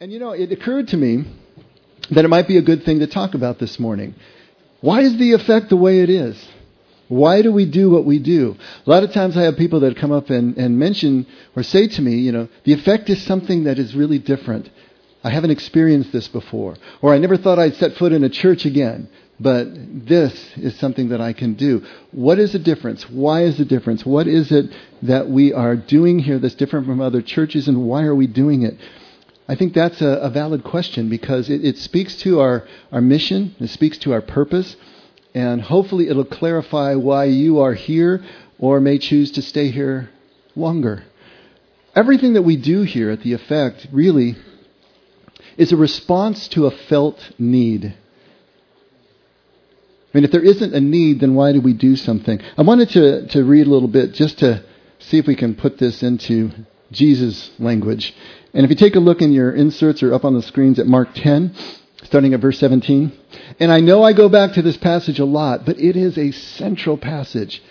And you know, it occurred to me that it might be a good thing to talk about this morning. Why is the effect the way it is? Why do we do what we do? A lot of times I have people that come up and, and mention or say to me, you know, the effect is something that is really different. I haven't experienced this before. Or I never thought I'd set foot in a church again. But this is something that I can do. What is the difference? Why is the difference? What is it that we are doing here that's different from other churches and why are we doing it? I think that's a, a valid question because it, it speaks to our, our mission, it speaks to our purpose, and hopefully it'll clarify why you are here or may choose to stay here longer. Everything that we do here at the effect really is a response to a felt need. I mean, if there isn't a need, then why do we do something? I wanted to, to read a little bit just to see if we can put this into Jesus' language. And if you take a look in your inserts or up on the screens at Mark 10, starting at verse 17. And I know I go back to this passage a lot, but it is a central passage.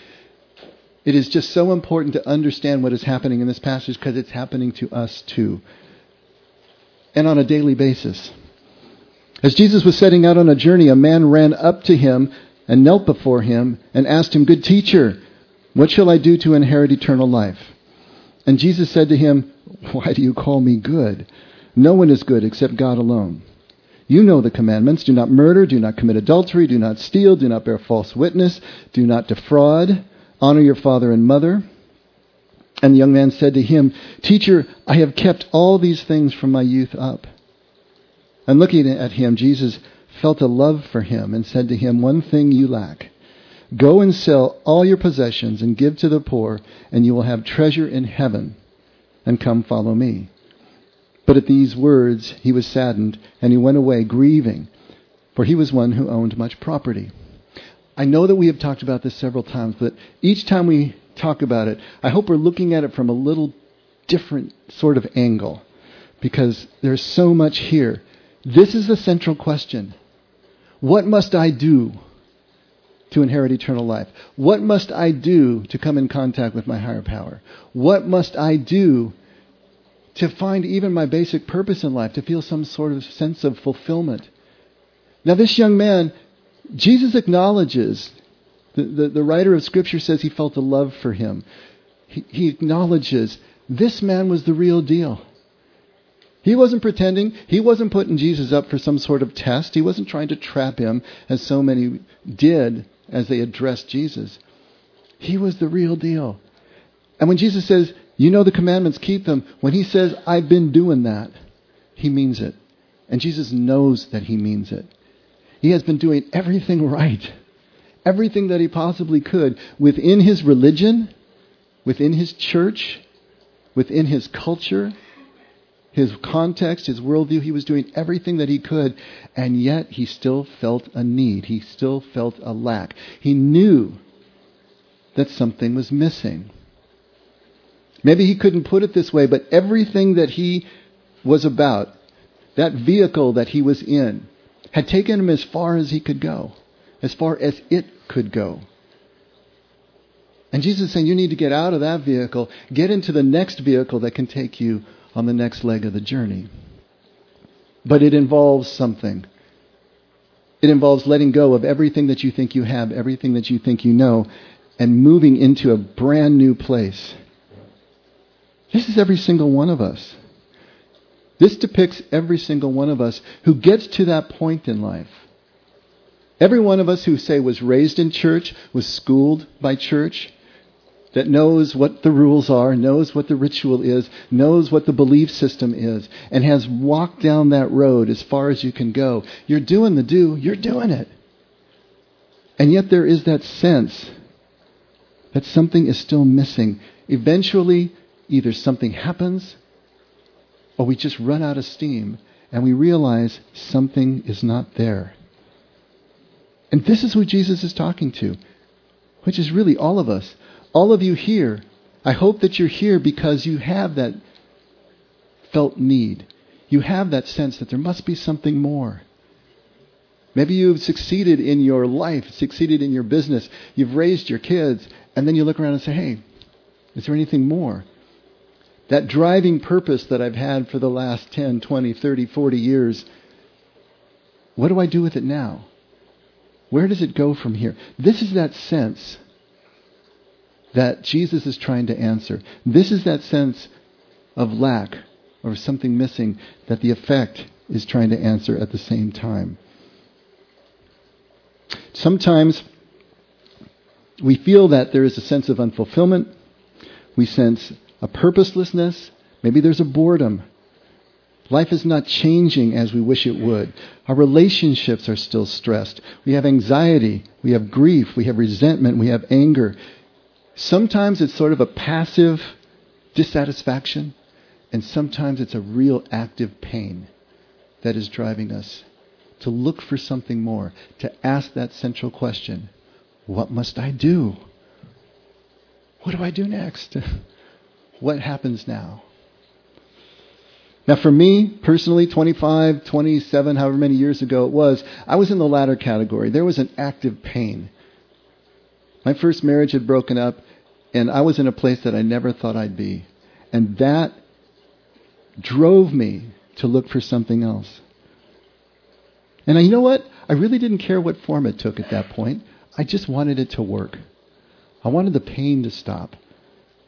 It is just so important to understand what is happening in this passage because it's happening to us too. And on a daily basis. As Jesus was setting out on a journey, a man ran up to him and knelt before him and asked him, Good teacher, what shall I do to inherit eternal life? And Jesus said to him, Why do you call me good? No one is good except God alone. You know the commandments do not murder, do not commit adultery, do not steal, do not bear false witness, do not defraud, honor your father and mother. And the young man said to him, Teacher, I have kept all these things from my youth up. And looking at him, Jesus felt a love for him and said to him, One thing you lack. Go and sell all your possessions and give to the poor, and you will have treasure in heaven. And come follow me. But at these words he was saddened, and he went away grieving, for he was one who owned much property. I know that we have talked about this several times, but each time we talk about it, I hope we're looking at it from a little different sort of angle, because there's so much here. This is the central question. What must I do to inherit eternal life? What must I do to come in contact with my higher power? What must I do to find even my basic purpose in life, to feel some sort of sense of fulfillment? Now, this young man, Jesus acknowledges, the, the, the writer of Scripture says he felt a love for him. He, he acknowledges this man was the real deal. He wasn't pretending. He wasn't putting Jesus up for some sort of test. He wasn't trying to trap him, as so many did as they addressed Jesus. He was the real deal. And when Jesus says, You know the commandments, keep them, when he says, I've been doing that, he means it. And Jesus knows that he means it. He has been doing everything right, everything that he possibly could within his religion, within his church, within his culture his context, his worldview. He was doing everything that he could, and yet he still felt a need. He still felt a lack. He knew that something was missing. Maybe he couldn't put it this way, but everything that he was about, that vehicle that he was in, had taken him as far as he could go, as far as it could go. And Jesus is saying, You need to get out of that vehicle, get into the next vehicle that can take you on the next leg of the journey. But it involves something. It involves letting go of everything that you think you have, everything that you think you know, and moving into a brand new place. This is every single one of us. This depicts every single one of us who gets to that point in life. Every one of us who, say, was raised in church, was schooled by church, that knows what the rules are, knows what the ritual is, knows what the belief system is, and has walked down that road as far as you can go. You're doing the do, you're doing it. And yet there is that sense that something is still missing. Eventually, either something happens or we just run out of steam and we realize something is not there. And this is who Jesus is talking to, which is really all of us all of you here, I hope that you're here because you have that felt need. You have that sense that there must be something more. Maybe you've succeeded in your life, succeeded in your business, you've raised your kids, and then you look around and say, hey, is there anything more? that driving purpose that I've had for the last 10, 20, 30, 40 years, what do I do with it now? Where does it go from here? This is that sense that Jesus is trying to answer. This is that sense of lack or something missing that the effect is trying to answer at the same time. Sometimes we feel that there is a sense of unfulfillment. We sense a purposelessness. Maybe there's a boredom. Life is not changing as we wish it would. Our relationships are still stressed. We have anxiety. We have grief. We have resentment. We have anger. Sometimes it's sort of a passive dissatisfaction, and sometimes it's a real active pain that is driving us to look for something more, to ask that central question What must I do? What do I do next? what happens now? Now, for me personally, 25, 27, however many years ago it was, I was in the latter category. There was an active pain. My first marriage had broken up, and I was in a place that I never thought I'd be. And that drove me to look for something else. And you know what? I really didn't care what form it took at that point. I just wanted it to work. I wanted the pain to stop.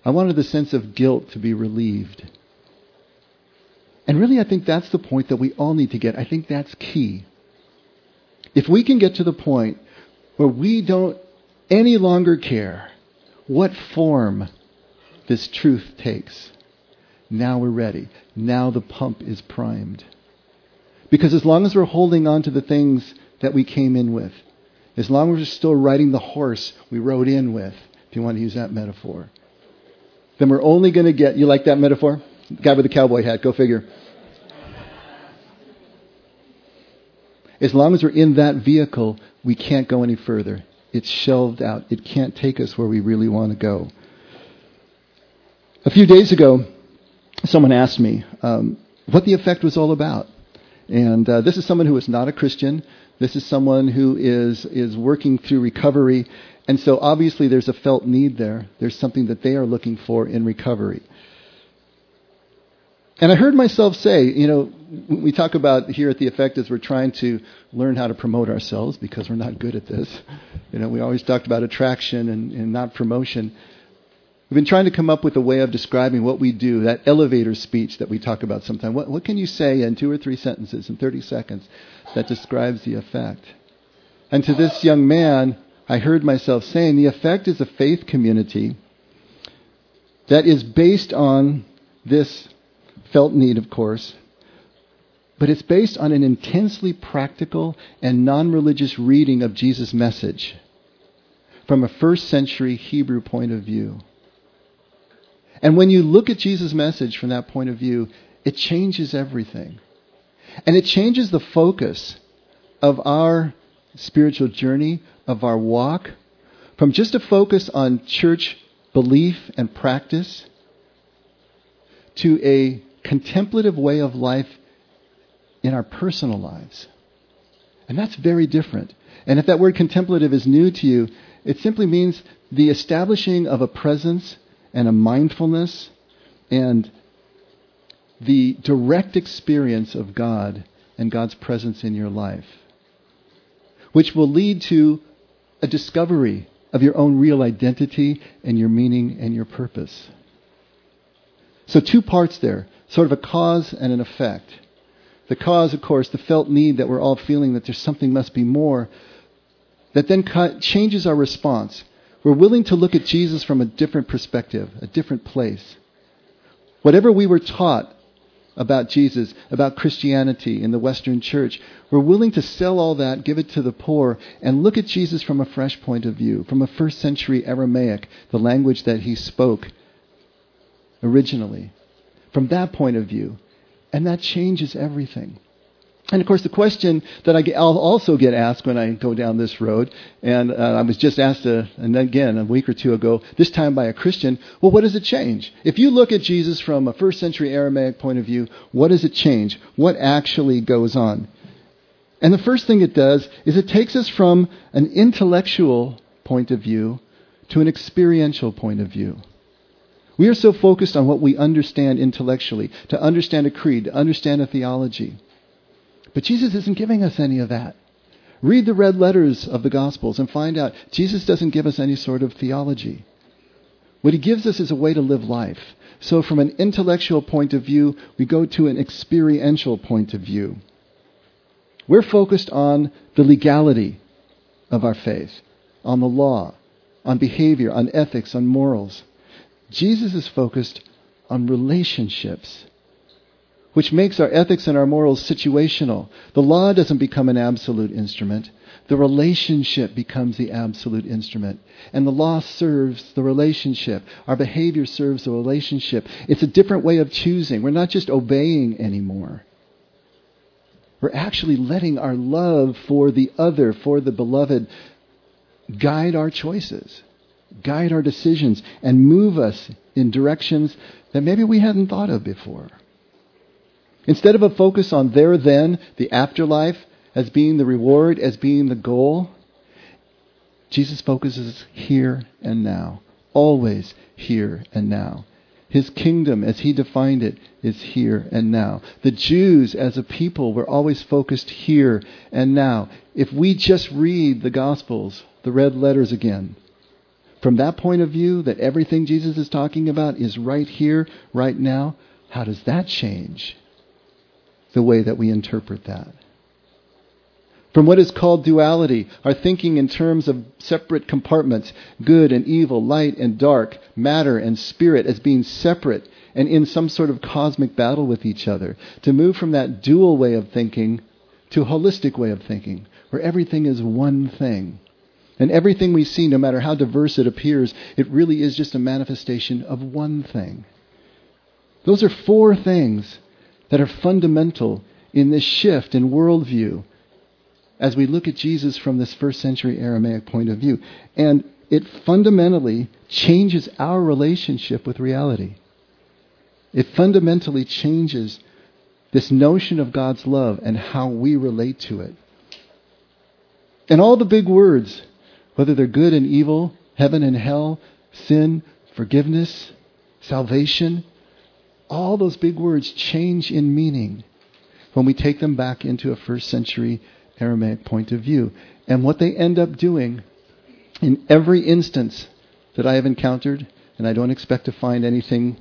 I wanted the sense of guilt to be relieved. And really, I think that's the point that we all need to get. I think that's key. If we can get to the point where we don't any longer care what form this truth takes, now we're ready. Now the pump is primed. Because as long as we're holding on to the things that we came in with, as long as we're still riding the horse we rode in with, if you want to use that metaphor, then we're only going to get, you like that metaphor? Guy with the cowboy hat, go figure. As long as we're in that vehicle, we can't go any further. It's shelved out. It can't take us where we really want to go. A few days ago, someone asked me um, what the effect was all about. And uh, this is someone who is not a Christian. This is someone who is, is working through recovery. And so obviously there's a felt need there. There's something that they are looking for in recovery. And I heard myself say, you know, we talk about here at the effect as we're trying to learn how to promote ourselves because we're not good at this. You know, we always talked about attraction and, and not promotion. We've been trying to come up with a way of describing what we do, that elevator speech that we talk about sometimes. What, what can you say in two or three sentences in 30 seconds that describes the effect? And to this young man, I heard myself saying the effect is a faith community that is based on this felt need, of course, but it's based on an intensely practical and non religious reading of Jesus' message from a first century Hebrew point of view. And when you look at Jesus' message from that point of view, it changes everything. And it changes the focus of our spiritual journey, of our walk, from just a focus on church belief and practice to a contemplative way of life in our personal lives. And that's very different. And if that word contemplative is new to you, it simply means the establishing of a presence and a mindfulness and the direct experience of God and God's presence in your life, which will lead to a discovery of your own real identity and your meaning and your purpose. So, two parts there sort of a cause and an effect. The cause, of course, the felt need that we're all feeling that there's something must be more, that then changes our response. We're willing to look at Jesus from a different perspective, a different place. Whatever we were taught about Jesus, about Christianity in the Western church, we're willing to sell all that, give it to the poor, and look at Jesus from a fresh point of view, from a first century Aramaic, the language that he spoke originally from that point of view. And that changes everything. And of course, the question that I will also get asked when I go down this road, and uh, I was just asked, a, uh, and again a week or two ago, this time by a Christian, well, what does it change? If you look at Jesus from a first century Aramaic point of view, what does it change? What actually goes on? And the first thing it does is it takes us from an intellectual point of view to an experiential point of view. We are so focused on what we understand intellectually, to understand a creed, to understand a theology. But Jesus isn't giving us any of that. Read the red letters of the Gospels and find out Jesus doesn't give us any sort of theology. What he gives us is a way to live life. So, from an intellectual point of view, we go to an experiential point of view. We're focused on the legality of our faith, on the law, on behavior, on ethics, on morals. Jesus is focused on relationships, which makes our ethics and our morals situational. The law doesn't become an absolute instrument. The relationship becomes the absolute instrument. And the law serves the relationship. Our behavior serves the relationship. It's a different way of choosing. We're not just obeying anymore. We're actually letting our love for the other, for the beloved, guide our choices, guide our decisions, and move us in directions that maybe we hadn't thought of before. Instead of a focus on there then, the afterlife, as being the reward, as being the goal. Jesus focuses here and now, always here and now. His kingdom, as he defined it, is here and now. The Jews, as a people, were always focused here and now. If we just read the Gospels, the red letters again, from that point of view, that everything Jesus is talking about is right here, right now, how does that change the way that we interpret that? from what is called duality, our thinking in terms of separate compartments, good and evil, light and dark, matter and spirit, as being separate and in some sort of cosmic battle with each other, to move from that dual way of thinking to a holistic way of thinking, where everything is one thing. And everything we see, no matter how diverse it appears, it really is just a manifestation of one thing. Those are four things that are fundamental in this shift in worldview as we look at Jesus from this first century Aramaic point of view. And it fundamentally changes our relationship with reality. It fundamentally changes this notion of God's love and how we relate to it. And all the big words, whether they're good and evil, heaven and hell, sin, forgiveness, salvation, all those big words change in meaning when we take them back into a first century Aramaic point of view. And what they end up doing in every instance that I have encountered, and I don't expect to find anything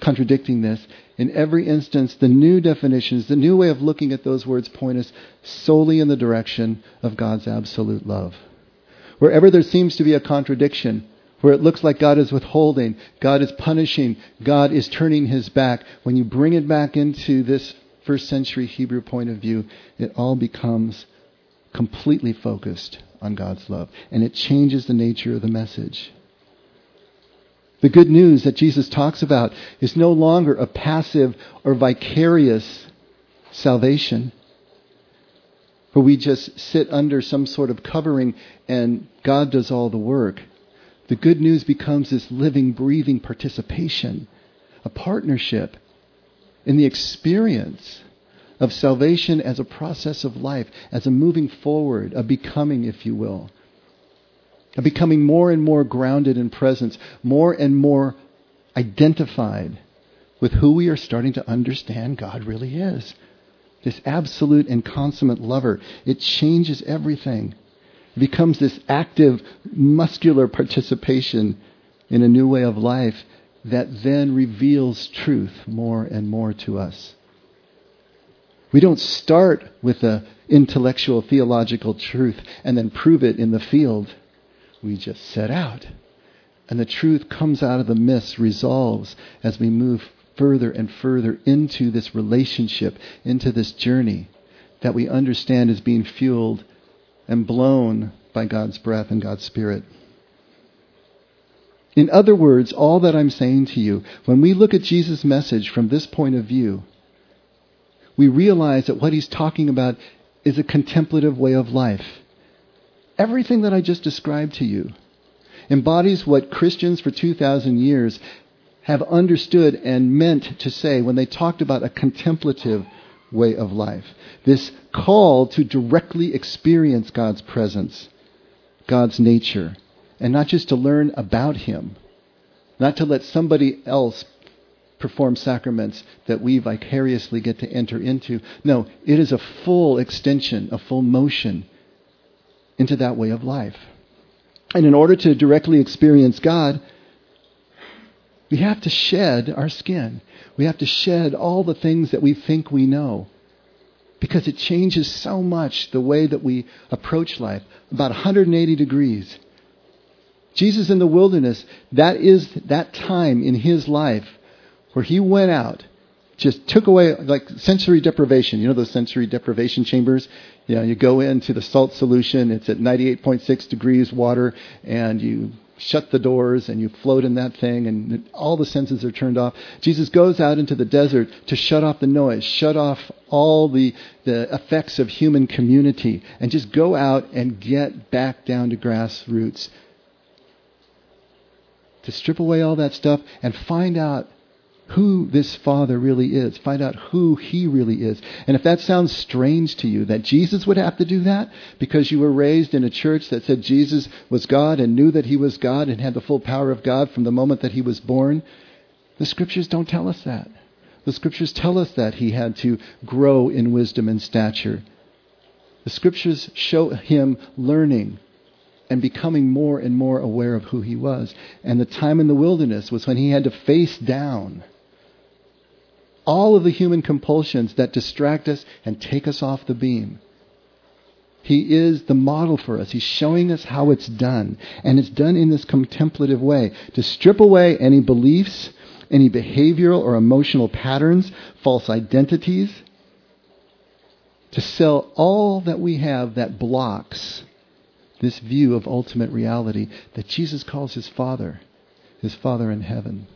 contradicting this, in every instance, the new definitions, the new way of looking at those words point us solely in the direction of God's absolute love. Wherever there seems to be a contradiction, where it looks like God is withholding, God is punishing, God is turning his back, when you bring it back into this first century Hebrew point of view, it all becomes completely focused on God's love. And it changes the nature of the message. The good news that Jesus talks about is no longer a passive or vicarious salvation where we just sit under some sort of covering and God does all the work. The good news becomes this living, breathing participation, a partnership in the experience of salvation as a process of life, as a moving forward, a becoming, if you will. A becoming more and more grounded in presence, more and more identified with who we are starting to understand God really is. This absolute and consummate lover. It changes everything. It becomes this active, muscular participation in a new way of life that then reveals truth more and more to us. We don't start with the intellectual theological truth and then prove it in the field. We just set out. And the truth comes out of the mist, resolves as we move further and further into this relationship, into this journey that we understand is being fueled and blown by God's breath and God's Spirit. In other words, all that I'm saying to you, when we look at Jesus' message from this point of view, we realize that what he's talking about is a contemplative way of life. Everything that I just described to you embodies what Christians for 2,000 years have understood and meant to say when they talked about a contemplative way of life. This call to directly experience God's presence, God's nature, and not just to learn about Him, not to let somebody else perform sacraments that we vicariously get to enter into. No, it is a full extension, a full motion into that way of life. And in order to directly experience God, we have to shed our skin. We have to shed all the things that we think we know. Because it changes so much the way that we approach life, about 180 degrees. Jesus in the wilderness, that is that time in his life where he went out, just took away like sensory deprivation. You know those sensory deprivation chambers? You know, you go into the salt solution, it's at 98.6 degrees water, and you shut the doors and you float in that thing and all the senses are turned off. Jesus goes out into the desert to shut off the noise, shut off all the, the effects of human community and just go out and get back down to grassroots. To strip away all that stuff and find out who this Father really is. Find out who He really is. And if that sounds strange to you, that Jesus would have to do that because you were raised in a church that said Jesus was God and knew that He was God and had the full power of God from the moment that He was born, the Scriptures don't tell us that. The Scriptures tell us that He had to grow in wisdom and stature. The Scriptures show Him learning and becoming more and more aware of who He was. And the time in the wilderness was when He had to face down all of the human compulsions that distract us and take us off the beam. He is the model for us. He's showing us how it's done. And it's done in this contemplative way to strip away any beliefs, any behavioral or emotional patterns, false identities, to sell all that we have that blocks this view of ultimate reality that Jesus calls his Father, his Father in heaven.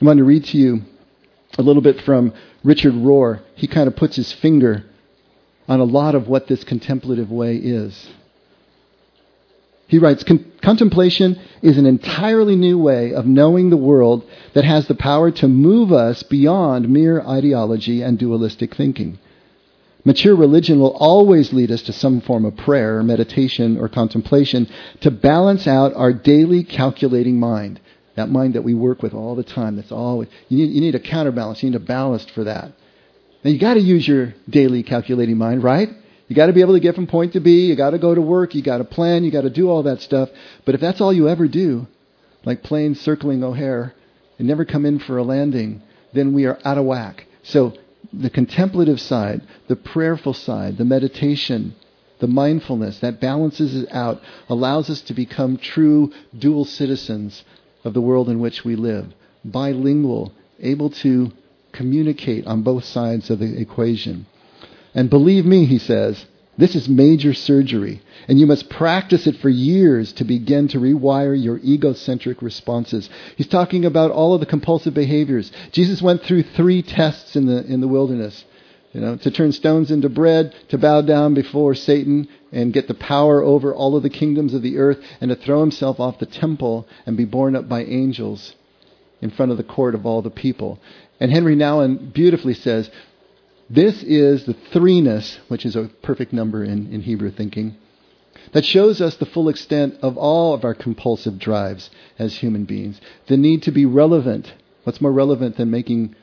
I want to read to you a little bit from Richard Rohr. He kind of puts his finger on a lot of what this contemplative way is. He writes Contemplation is an entirely new way of knowing the world that has the power to move us beyond mere ideology and dualistic thinking. Mature religion will always lead us to some form of prayer, meditation, or contemplation to balance out our daily calculating mind. That mind that we work with all the time. That's always you need, you need a counterbalance. You need a ballast for that. Now you got to use your daily calculating mind, right? You got to be able to get from point to B. You got to go to work. You got to plan. You got to do all that stuff. But if that's all you ever do, like planes circling O'Hare and never come in for a landing, then we are out of whack. So the contemplative side, the prayerful side, the meditation, the mindfulness that balances it out, allows us to become true dual citizens of the world in which we live, bilingual, able to communicate on both sides of the equation. And believe me, he says, this is major surgery, and you must practice it for years to begin to rewire your egocentric responses. He's talking about all of the compulsive behaviors. Jesus went through three tests in the, in the wilderness. You know, to turn stones into bread, to bow down before Satan and get the power over all of the kingdoms of the earth, and to throw himself off the temple and be borne up by angels in front of the court of all the people. And Henri Nouwen beautifully says, this is the threeness, which is a perfect number in, in Hebrew thinking, that shows us the full extent of all of our compulsive drives as human beings. The need to be relevant. What's more relevant than making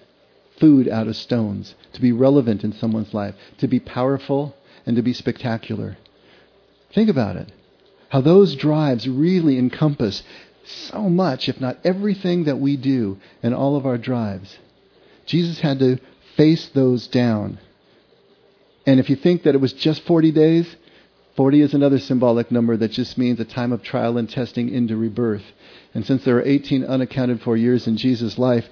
food out of stones, to be relevant in someone's life, to be powerful, and to be spectacular. Think about it. How those drives really encompass so much, if not everything that we do in all of our drives. Jesus had to face those down. And if you think that it was just 40 days, 40 is another symbolic number that just means a time of trial and testing into rebirth. And since there are 18 unaccounted for years in Jesus' life,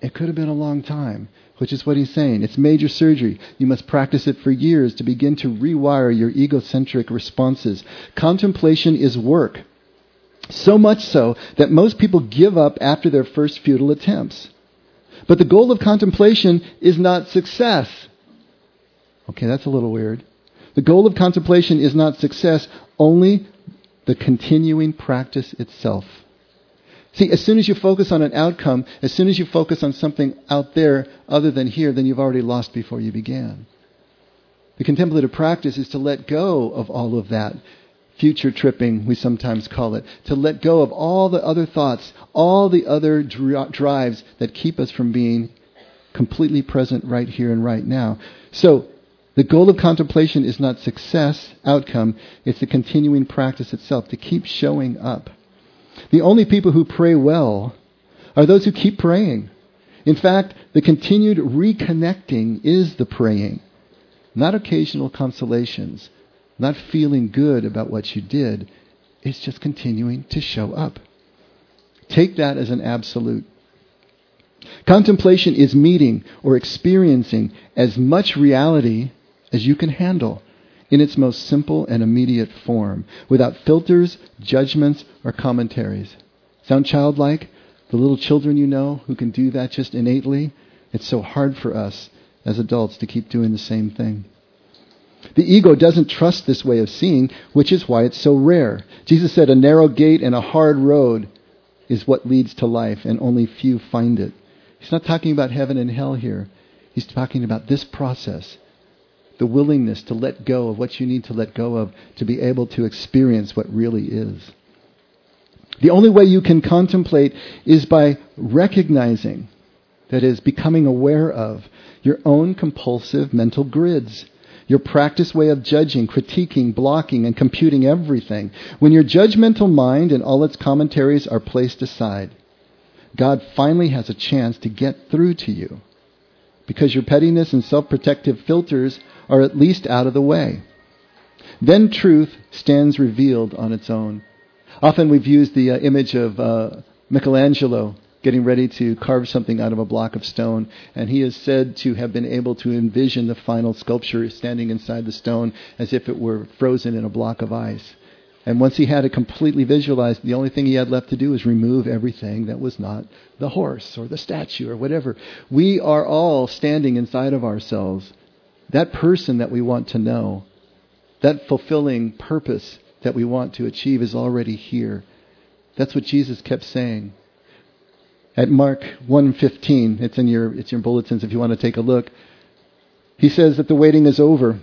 it could have been a long time, which is what he's saying. It's major surgery. You must practice it for years to begin to rewire your egocentric responses. Contemplation is work. So much so that most people give up after their first futile attempts. But the goal of contemplation is not success. Okay, that's a little weird. The goal of contemplation is not success, only the continuing practice itself. See, as soon as you focus on an outcome, as soon as you focus on something out there other than here, then you've already lost before you began. The contemplative practice is to let go of all of that future tripping, we sometimes call it, to let go of all the other thoughts, all the other dri- drives that keep us from being completely present right here and right now. So, the goal of contemplation is not success, outcome, it's the continuing practice itself, to keep showing up. The only people who pray well are those who keep praying. In fact, the continued reconnecting is the praying, not occasional consolations, not feeling good about what you did. It's just continuing to show up. Take that as an absolute. Contemplation is meeting or experiencing as much reality as you can handle in its most simple and immediate form, without filters, judgments, or commentaries. Sound childlike? The little children you know who can do that just innately? It's so hard for us as adults to keep doing the same thing. The ego doesn't trust this way of seeing, which is why it's so rare. Jesus said, A narrow gate and a hard road is what leads to life, and only few find it. He's not talking about heaven and hell here. He's talking about this process the willingness to let go of what you need to let go of to be able to experience what really is. The only way you can contemplate is by recognizing, that is, becoming aware of, your own compulsive mental grids. Your practice way of judging, critiquing, blocking, and computing everything. When your judgmental mind and all its commentaries are placed aside, God finally has a chance to get through to you because your pettiness and self protective filters are at least out of the way. Then truth stands revealed on its own. Often we've used the uh, image of uh, Michelangelo getting ready to carve something out of a block of stone, and he is said to have been able to envision the final sculpture standing inside the stone as if it were frozen in a block of ice. And once he had it completely visualized, the only thing he had left to do was remove everything that was not the horse or the statue or whatever. We are all standing inside of ourselves. That person that we want to know, that fulfilling purpose that we want to achieve is already here. That's what Jesus kept saying. At Mark 1:15, it's in your it's in your bulletins if you want to take a look. He says that the waiting is over.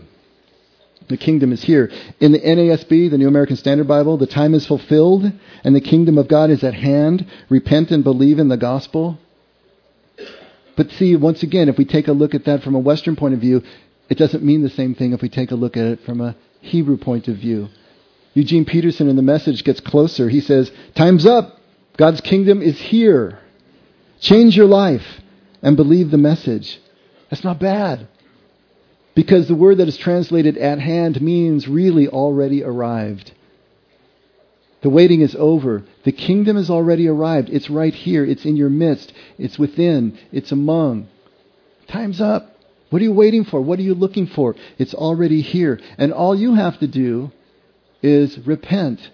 The kingdom is here. In the NASB, the New American Standard Bible, the time is fulfilled and the kingdom of God is at hand. Repent and believe in the gospel. But see, once again, if we take a look at that from a Western point of view, it doesn't mean the same thing if we take a look at it from a Hebrew point of view. Eugene Peterson in the message gets closer. He says, Time's up. God's kingdom is here. Change your life and believe the message. That's not bad. Because the word that is translated at hand means really already arrived. The waiting is over. The kingdom has already arrived. It's right here. It's in your midst. It's within. It's among. Time's up. What are you waiting for? What are you looking for? It's already here. And all you have to do is repent,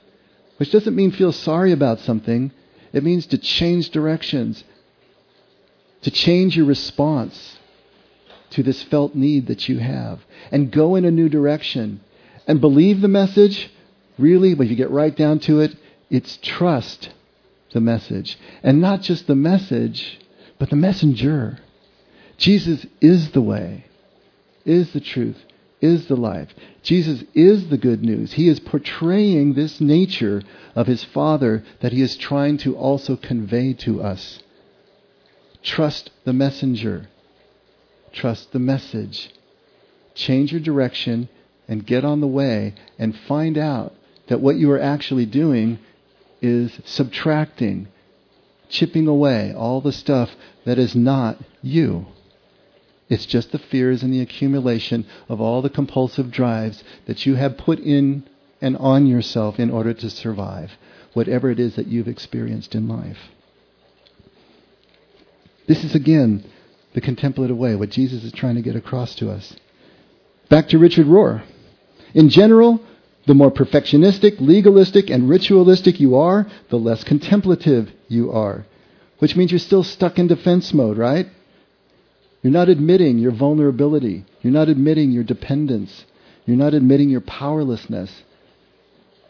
which doesn't mean feel sorry about something. It means to change directions, to change your response to this felt need that you have and go in a new direction and believe the message. Really, when you get right down to it, it's trust the message. And not just the message, but the messenger. Jesus is the way, is the truth, is the life. Jesus is the good news. He is portraying this nature of his Father that he is trying to also convey to us. Trust the messenger. Trust the message. Change your direction and get on the way and find out that what you are actually doing is subtracting, chipping away all the stuff that is not you. It's just the fears and the accumulation of all the compulsive drives that you have put in and on yourself in order to survive, whatever it is that you've experienced in life. This is again the contemplative way, what Jesus is trying to get across to us. Back to Richard Rohr. In general, the more perfectionistic, legalistic, and ritualistic you are, the less contemplative you are. Which means you're still stuck in defense mode, right? You're not admitting your vulnerability. You're not admitting your dependence. You're not admitting your powerlessness.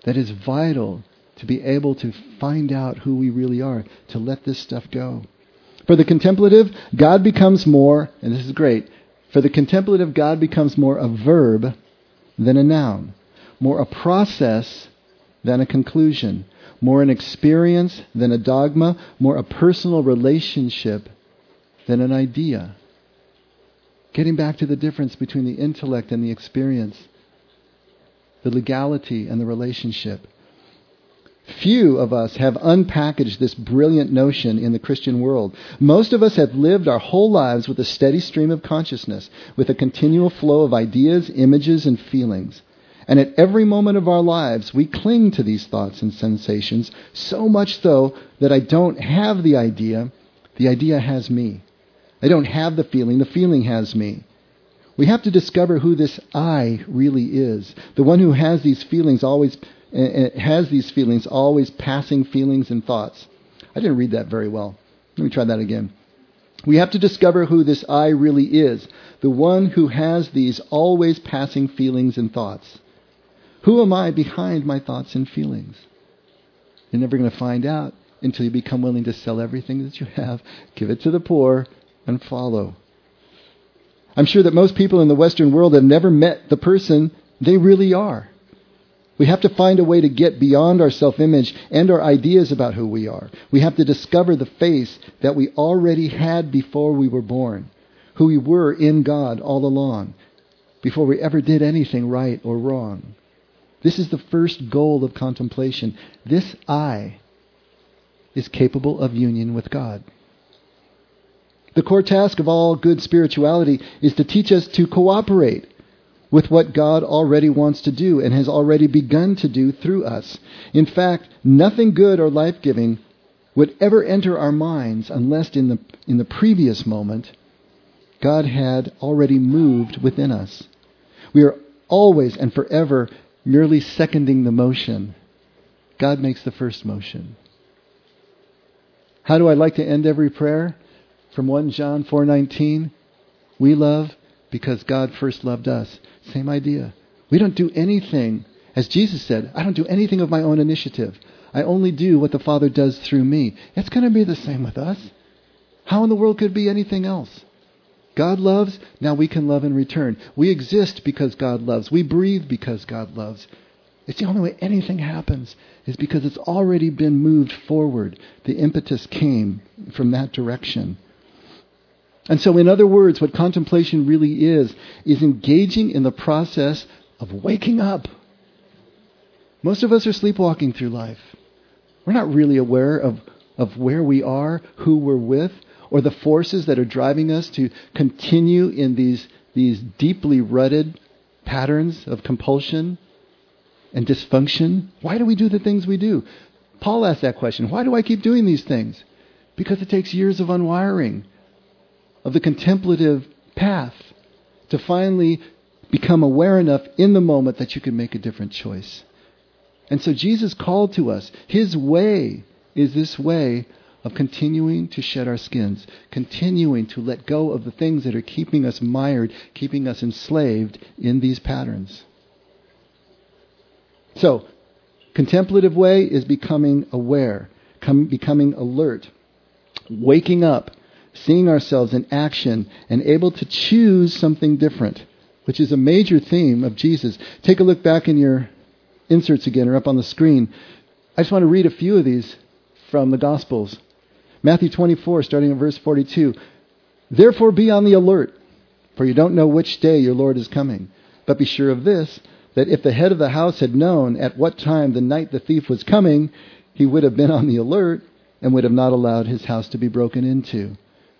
That is vital to be able to find out who we really are, to let this stuff go. For the contemplative, God becomes more, and this is great, for the contemplative, God becomes more a verb than a noun, more a process than a conclusion, more an experience than a dogma, more a personal relationship than an idea. Getting back to the difference between the intellect and the experience, the legality and the relationship. Few of us have unpackaged this brilliant notion in the Christian world. Most of us have lived our whole lives with a steady stream of consciousness, with a continual flow of ideas, images, and feelings. And at every moment of our lives, we cling to these thoughts and sensations, so much so that I don't have the idea, the idea has me. I don't have the feeling, the feeling has me. We have to discover who this I really is. The one who has these feelings always has these feelings, always passing feelings and thoughts. I didn't read that very well. Let me try that again. We have to discover who this I really is, the one who has these always passing feelings and thoughts. Who am I behind my thoughts and feelings? You're never going to find out until you become willing to sell everything that you have, give it to the poor, and follow. I'm sure that most people in the Western world have never met the person they really are. We have to find a way to get beyond our self image and our ideas about who we are. We have to discover the face that we already had before we were born, who we were in God all along, before we ever did anything right or wrong. This is the first goal of contemplation. This I is capable of union with God. The core task of all good spirituality is to teach us to cooperate with what God already wants to do and has already begun to do through us. In fact, nothing good or life giving would ever enter our minds unless in the, in the previous moment God had already moved within us. We are always and forever merely seconding the motion. God makes the first motion. How do I like to end every prayer? From 1 John 4:19, we love because God first loved us. Same idea. We don't do anything, as Jesus said, I don't do anything of my own initiative. I only do what the Father does through me. It's going to be the same with us. How in the world could it be anything else? God loves, now we can love in return. We exist because God loves. We breathe because God loves. It's the only way anything happens is because it's already been moved forward. The impetus came from that direction. And so, in other words, what contemplation really is, is engaging in the process of waking up. Most of us are sleepwalking through life. We're not really aware of, of where we are, who we're with, or the forces that are driving us to continue in these, these deeply rutted patterns of compulsion and dysfunction. Why do we do the things we do? Paul asked that question. Why do I keep doing these things? Because it takes years of unwiring of the contemplative path to finally become aware enough in the moment that you can make a different choice. And so Jesus called to us. His way is this way of continuing to shed our skins, continuing to let go of the things that are keeping us mired, keeping us enslaved in these patterns. So, contemplative way is becoming aware, becoming alert, waking up seeing ourselves in action and able to choose something different, which is a major theme of Jesus. Take a look back in your inserts again or up on the screen. I just want to read a few of these from the Gospels. Matthew 24, starting at verse 42. Therefore be on the alert, for you don't know which day your Lord is coming. But be sure of this, that if the head of the house had known at what time the night the thief was coming, he would have been on the alert and would have not allowed his house to be broken into.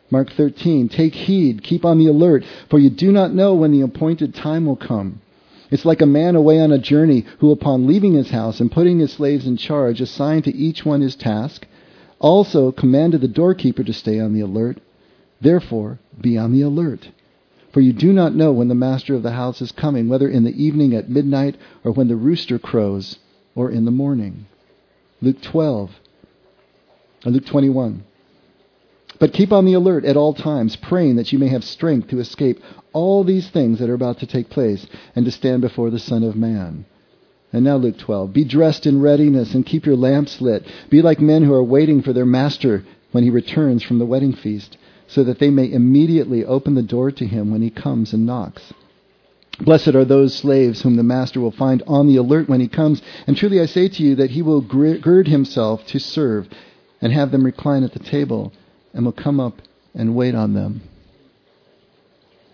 Mark 13, take heed, keep on the alert, for you do not know when the appointed time will come. It's like a man away on a journey who, upon leaving his house and putting his slaves in charge, assigned to each one his task, also commanded the doorkeeper to stay on the alert. Therefore, be on the alert. For you do not know when the master of the house is coming, whether in the evening at midnight, or when the rooster crows, or in the morning. Luke 12, or Luke 21. But keep on the alert at all times, praying that you may have strength to escape all these things that are about to take place and to stand before the Son of Man. And now Luke 12. Be dressed in readiness and keep your lamps lit. Be like men who are waiting for their master when he returns from the wedding feast, so that they may immediately open the door to him when he comes and knocks. Blessed are those slaves whom the master will find on the alert when he comes. And truly I say to you that he will gird himself to serve and have them recline at the table and will come up and wait on them.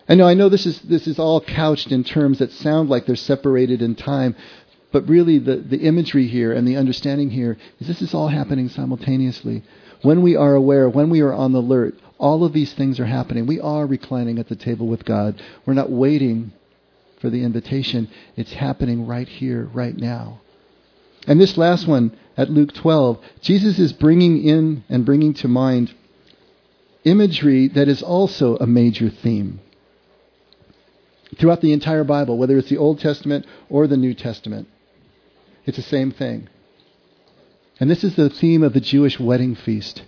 I know, I know this is, this is all couched in terms that sound like they're separated in time, but really the, the imagery here and the understanding here is this is all happening simultaneously. When we are aware, when we are on the alert, all of these things are happening. We are reclining at the table with God. We're not waiting for the invitation. It's happening right here, right now. And this last one at Luke 12, Jesus is bringing in and bringing to mind imagery that is also a major theme throughout the entire Bible, whether it's the Old Testament or the New Testament. It's the same thing. And this is the theme of the Jewish wedding feast.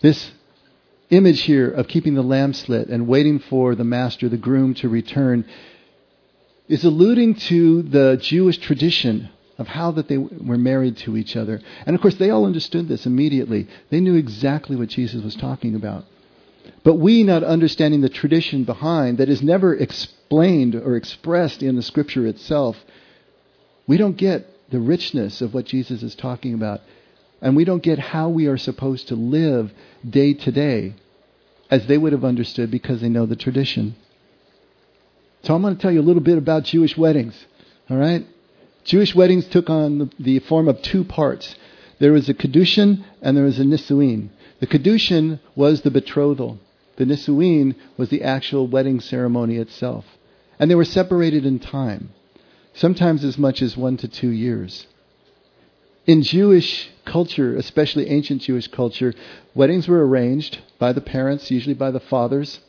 This image here of keeping the lamp slit and waiting for the master, the groom, to return is alluding to the Jewish tradition of how that they were married to each other. And of course, they all understood this immediately. They knew exactly what Jesus was talking about. But we, not understanding the tradition behind that is never explained or expressed in the scripture itself, we don't get the richness of what Jesus is talking about. And we don't get how we are supposed to live day to day as they would have understood because they know the tradition. So I'm going to tell you a little bit about Jewish weddings. All right? Jewish weddings took on the, form of two parts. There was a kiddushin and there was a nissu'in. The kiddushin was the betrothal. The nissu'in was the actual wedding ceremony itself. And they were separated in time, sometimes as much as one to two years. In Jewish culture, especially ancient Jewish culture, weddings were arranged by the parents, usually by the fathers,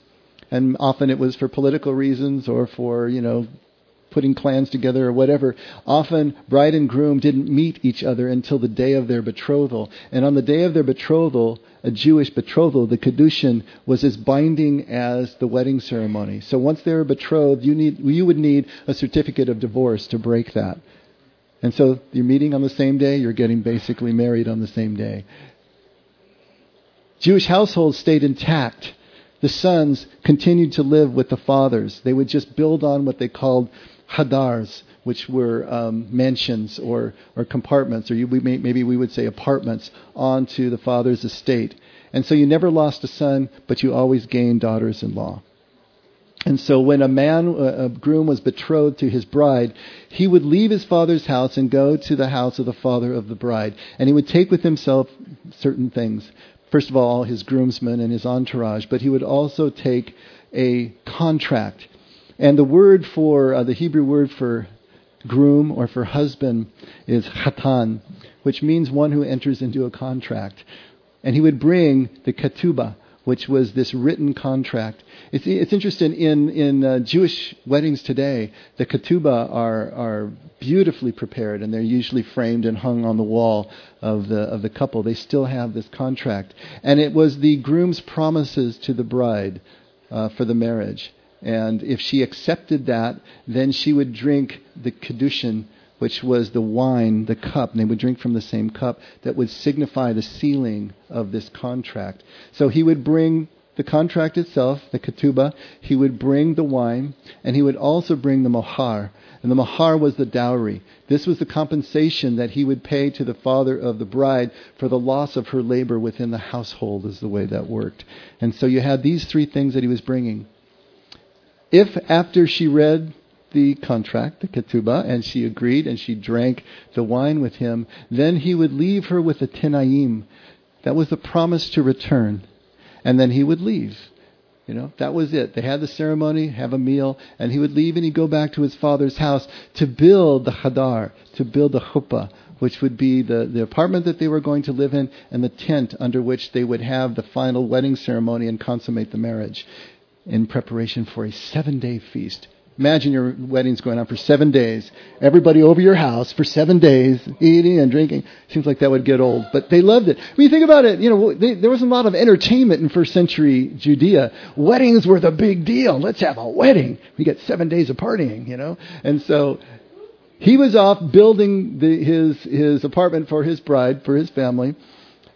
and often it was for political reasons or for, you know, putting clans together or whatever. Often bride and groom didn't meet each other until the day of their betrothal. And on the day of their betrothal, a Jewish betrothal, the Kiddushin, was as binding as the wedding ceremony. So once they were betrothed, you, need, you would need a certificate of divorce to break that. And so you're meeting on the same day, you're getting basically married on the same day. Jewish households stayed intact the sons continued to live with the fathers. They would just build on what they called hadars, which were um, mansions or, or compartments, or you, we may, maybe we would say apartments, onto the father's estate. And so you never lost a son, but you always gained daughters in law. And so when a man, a groom was betrothed to his bride, he would leave his father's house and go to the house of the father of the bride. And he would take with himself certain things first of all, his groomsmen and his entourage, but he would also take a contract. And the word for, uh, the Hebrew word for groom or for husband is chatan, which means one who enters into a contract. And he would bring the ketubah, which was this written contract. It's, it's interesting in in uh, Jewish weddings today, the ketubah are are beautifully prepared, and they're usually framed and hung on the wall of the of the couple. They still have this contract, and it was the groom's promises to the bride uh, for the marriage. And if she accepted that, then she would drink the kiddushin which was the wine, the cup, and they would drink from the same cup that would signify the sealing of this contract. So he would bring the contract itself, the ketubah, he would bring the wine, and he would also bring the mohar. And the mohar was the dowry. This was the compensation that he would pay to the father of the bride for the loss of her labor within the household, is the way that worked. And so you had these three things that he was bringing. If after she read the contract, the ketubah, and she agreed and she drank the wine with him, then he would leave her with a tenayim. That was the promise to return. And then he would leave. You know, that was it. They had the ceremony, have a meal, and he would leave and he'd go back to his father's house to build the hadar, to build the chuppah, which would be the, the apartment that they were going to live in and the tent under which they would have the final wedding ceremony and consummate the marriage in preparation for a seven day feast. Imagine your wedding's going on for seven days. Everybody over your house for seven days, eating and drinking. Seems like that would get old, but they loved it. When you think about it, you know, they, there wasn't a lot of entertainment in first century Judea. Weddings were the big deal. Let's have a wedding. We get seven days of partying, you know? And so he was off building the, his, his apartment for his bride, for his family.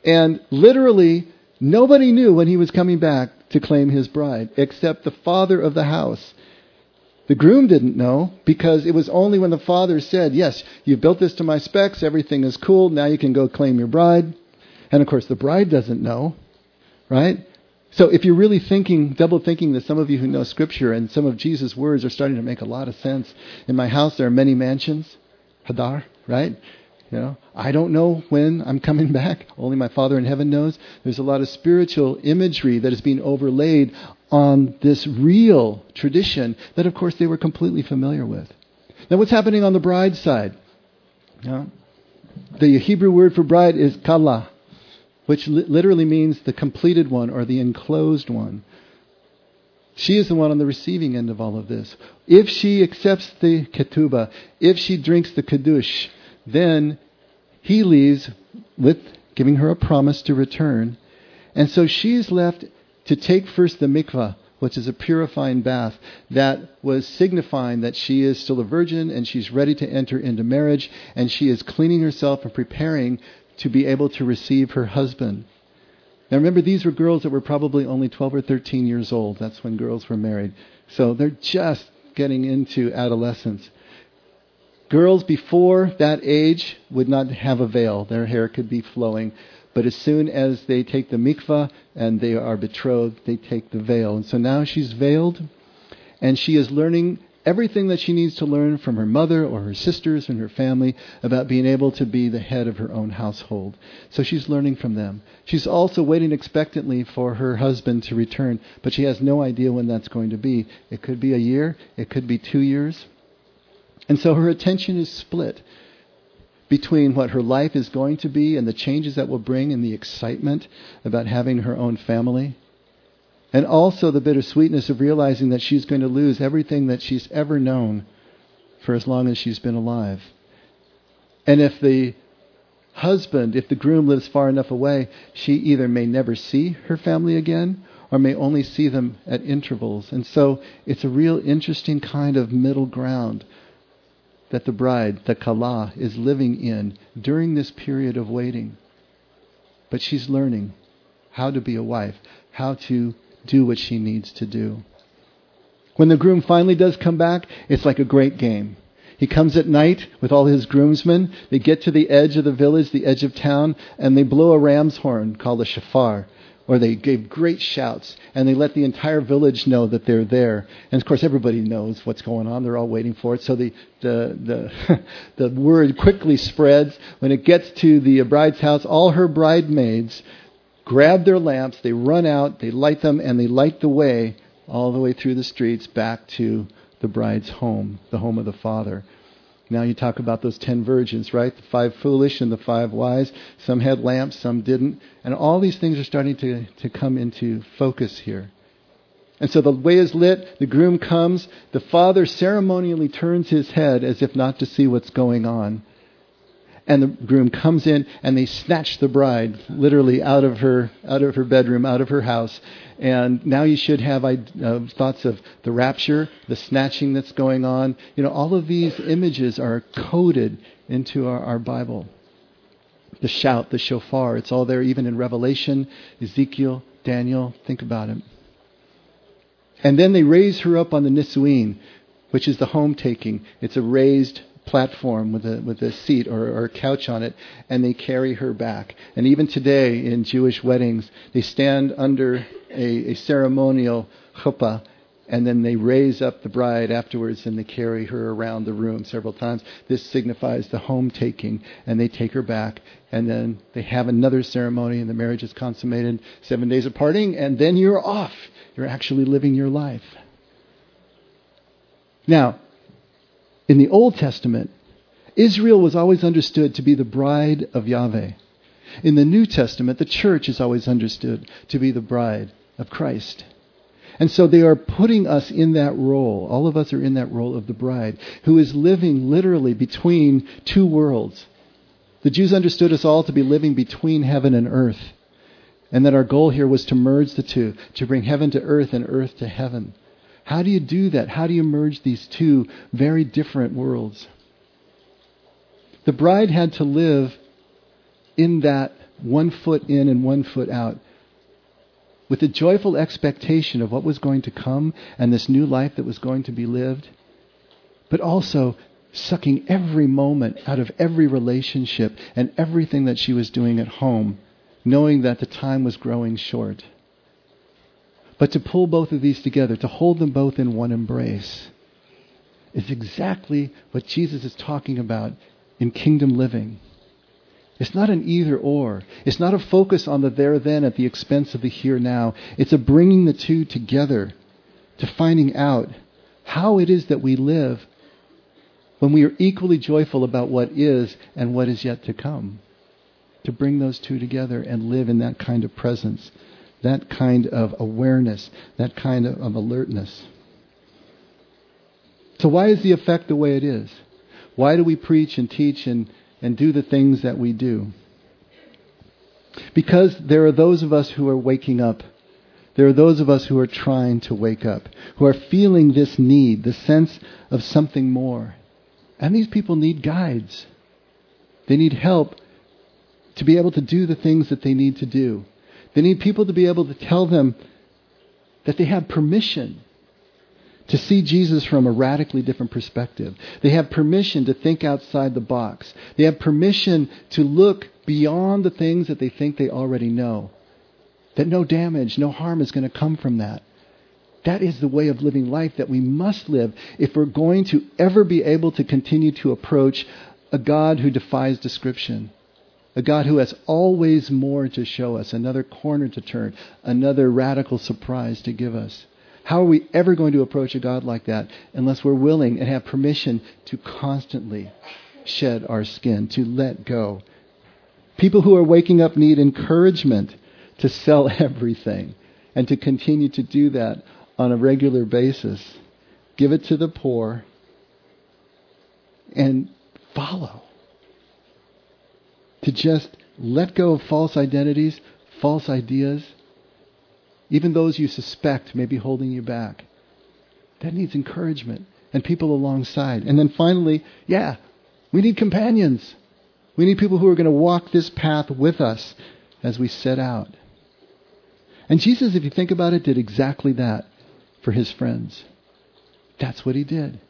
And literally, nobody knew when he was coming back to claim his bride, except the father of the house The groom didn't know because it was only when the father said, Yes, you've built this to my specs, everything is cool, now you can go claim your bride. And of course, the bride doesn't know, right? So if you're really thinking, double thinking that some of you who know Scripture and some of Jesus' words are starting to make a lot of sense. In my house, there are many mansions, Hadar, right? You know, I don't know when I'm coming back. Only my Father in heaven knows. There's a lot of spiritual imagery that is being overlaid on this real tradition that, of course, they were completely familiar with. Now, what's happening on the bride's side? The Hebrew word for bride is kala, which li- literally means the completed one or the enclosed one. She is the one on the receiving end of all of this. If she accepts the ketubah, if she drinks the kiddush, then he leaves with giving her a promise to return. And so she is left to take first the mikvah, which is a purifying bath that was signifying that she is still a virgin and she's ready to enter into marriage and she is cleaning herself and preparing to be able to receive her husband. Now remember, these were girls that were probably only 12 or 13 years old. That's when girls were married. So they're just getting into adolescence. Girls before that age would not have a veil. Their hair could be flowing. But as soon as they take the mikvah and they are betrothed, they take the veil. And so now she's veiled and she is learning everything that she needs to learn from her mother or her sisters and her family about being able to be the head of her own household. So she's learning from them. She's also waiting expectantly for her husband to return, but she has no idea when that's going to be. It could be a year, it could be two years. And so her attention is split between what her life is going to be and the changes that will bring and the excitement about having her own family. And also the bittersweetness of realizing that she's going to lose everything that she's ever known for as long as she's been alive. And if the husband, if the groom lives far enough away, she either may never see her family again or may only see them at intervals. And so it's a real interesting kind of middle ground that the bride, the Kala, is living in during this period of waiting. But she's learning how to be a wife, how to do what she needs to do. When the groom finally does come back, it's like a great game. He comes at night with all his groomsmen. They get to the edge of the village, the edge of town, and they blow a ram's horn called a shofar or they gave great shouts and they let the entire village know that they're there. And of course, everybody knows what's going on. They're all waiting for it. So the the the, the word quickly spreads. When it gets to the bride's house, all her bridesmaids grab their lamps, they run out, they light them, and they light the way all the way through the streets back to the bride's home, the home of the father. Now you talk about those ten virgins, right? The five foolish and the five wise. Some had lamps, some didn't. And all these things are starting to, to come into focus here. And so the way is lit, the groom comes, the father ceremonially turns his head as if not to see what's going on and the groom comes in and they snatch the bride literally out of her out of her bedroom out of her house and now you should have uh, thoughts of the rapture the snatching that's going on. You know all of these images are coded into our, our bible. The shout the shofar it's all there even in revelation ezekiel daniel think about it. And then they raise her up on the nissu'in which is the home taking it's a raised platform with a with a seat or, or a couch on it, and they carry her back. And even today in Jewish weddings, they stand under a, a ceremonial chuppah and then they raise up the bride afterwards and they carry her around the room several times. This signifies the home taking, and they take her back, and then they have another ceremony, and the marriage is consummated. Seven days of parting, and then you're off. You're actually living your life. Now, in the Old Testament, Israel was always understood to be the bride of Yahweh. In the New Testament, the church is always understood to be the bride of Christ. And so they are putting us in that role. All of us are in that role of the bride, who is living literally between two worlds. The Jews understood us all to be living between heaven and earth. And that our goal here was to merge the two, to bring heaven to earth and earth to heaven. How do you do that? How do you merge these two very different worlds? The bride had to live in that one foot in and one foot out with the joyful expectation of what was going to come and this new life that was going to be lived. but also sucking every moment out of every relationship and everything that she was doing at home, knowing that the time was growing short. But to pull both of these together, to hold them both in one embrace, is exactly what Jesus is talking about in kingdom living. It's not an either or. It's not a focus on the there then at the expense of the here now. It's a bringing the two together to finding out how it is that we live when we are equally joyful about what is and what is yet to come. To bring those two together and live in that kind of presence, that kind of awareness, that kind of, of alertness. So, why is the effect the way it is? Why do we preach and teach and, and do the things that we do? Because there are those of us who are waking up there are those of us who are trying to wake up, who are feeling this need, the sense of something more. And these people need guides. They need help to be able to do the things that they need to do. They need people to be able to tell them that they have permission to see Jesus from a radically different perspective. They have permission to think outside the box. They have permission to look beyond the things that they think they already know that no damage, no harm is going to come from that. That is the way of living life that we must live if we're going to ever be able to continue to approach a God who defies description. A God who has always more to show us, another corner to turn, another radical surprise to give us. How are we ever going to approach a God like that unless we're willing and have permission to constantly shed our skin, to let go? People who are waking up need encouragement to sell everything and to continue to do that on a regular basis. Give it to the poor and follow. To just let go of false identities, false ideas, even those you suspect may be holding you back. That needs encouragement and people alongside. And then finally, yeah, we need companions. We need people who are going to walk this path with us as we set out. And Jesus, if you think about it, did exactly that for his friends. That's what he did.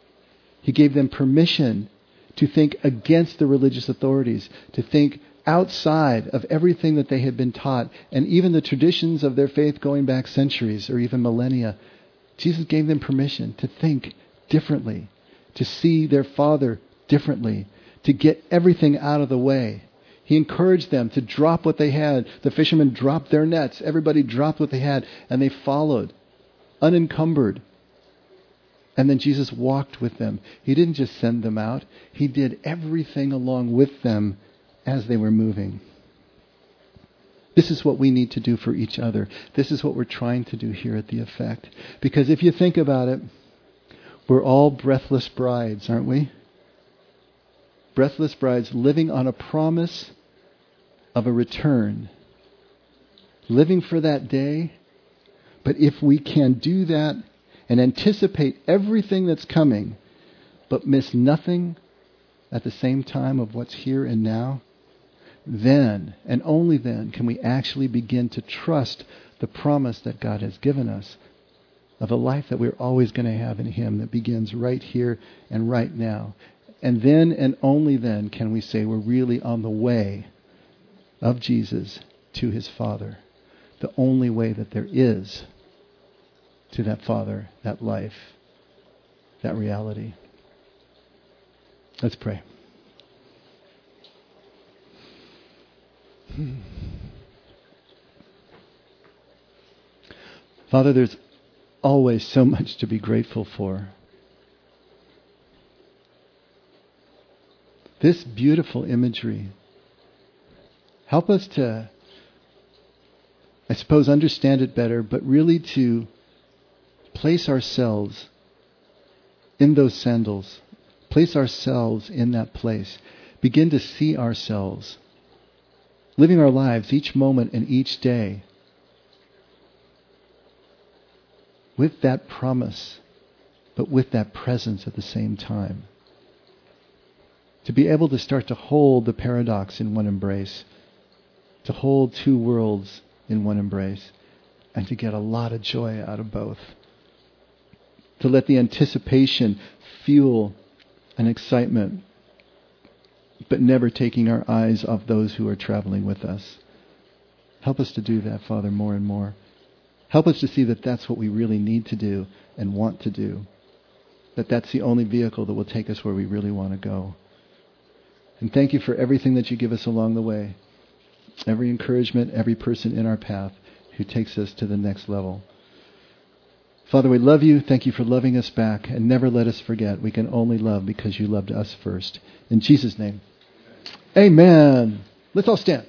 He gave them permission to think against the religious authorities, to think outside of everything that they had been taught, and even the traditions of their faith going back centuries or even millennia. Jesus gave them permission to think differently, to see their Father differently, to get everything out of the way he encouraged them to drop what they had. The fishermen dropped their nets. Everybody dropped what they had, and they followed, unencumbered. And then Jesus walked with them. He didn't just send them out, He did everything along with them as they were moving. This is what we need to do for each other. This is what we're trying to do here at the effect. Because if you think about it, we're all breathless brides, aren't we? Breathless brides living on a promise of a return, living for that day. But if we can do that and anticipate everything that's coming, but miss nothing at the same time of what's here and now, then and only then can we actually begin to trust the promise that God has given us of a life that we're always going to have in Him that begins right here and right now. And then and only then can we say we're really on the way of Jesus to his Father. The only way that there is to that Father, that life, that reality. Let's pray. Father, there's always so much to be grateful for. This beautiful imagery help us to, I suppose, understand it better, but really to place ourselves in those sandals, place ourselves in that place, begin to see ourselves living our lives each moment and each day with that promise, but with that presence at the same time. To be able to start to hold the paradox in one embrace to hold two worlds in one embrace and to get a lot of joy out of both. To let the anticipation fuel an excitement, but never taking our eyes off those who are traveling with us. Help us to do that, Father, more and more. Help us to see that that's what we really need to do and want to do. That that's the only vehicle that will take us where we really want to go. And thank you for everything that you give us along the way. Every encouragement, every person in our path who takes us to the next level. Father, we love you. Thank you for loving us back. And never let us forget we can only love because you loved us first. In Jesus' name. Amen. Let's all stand.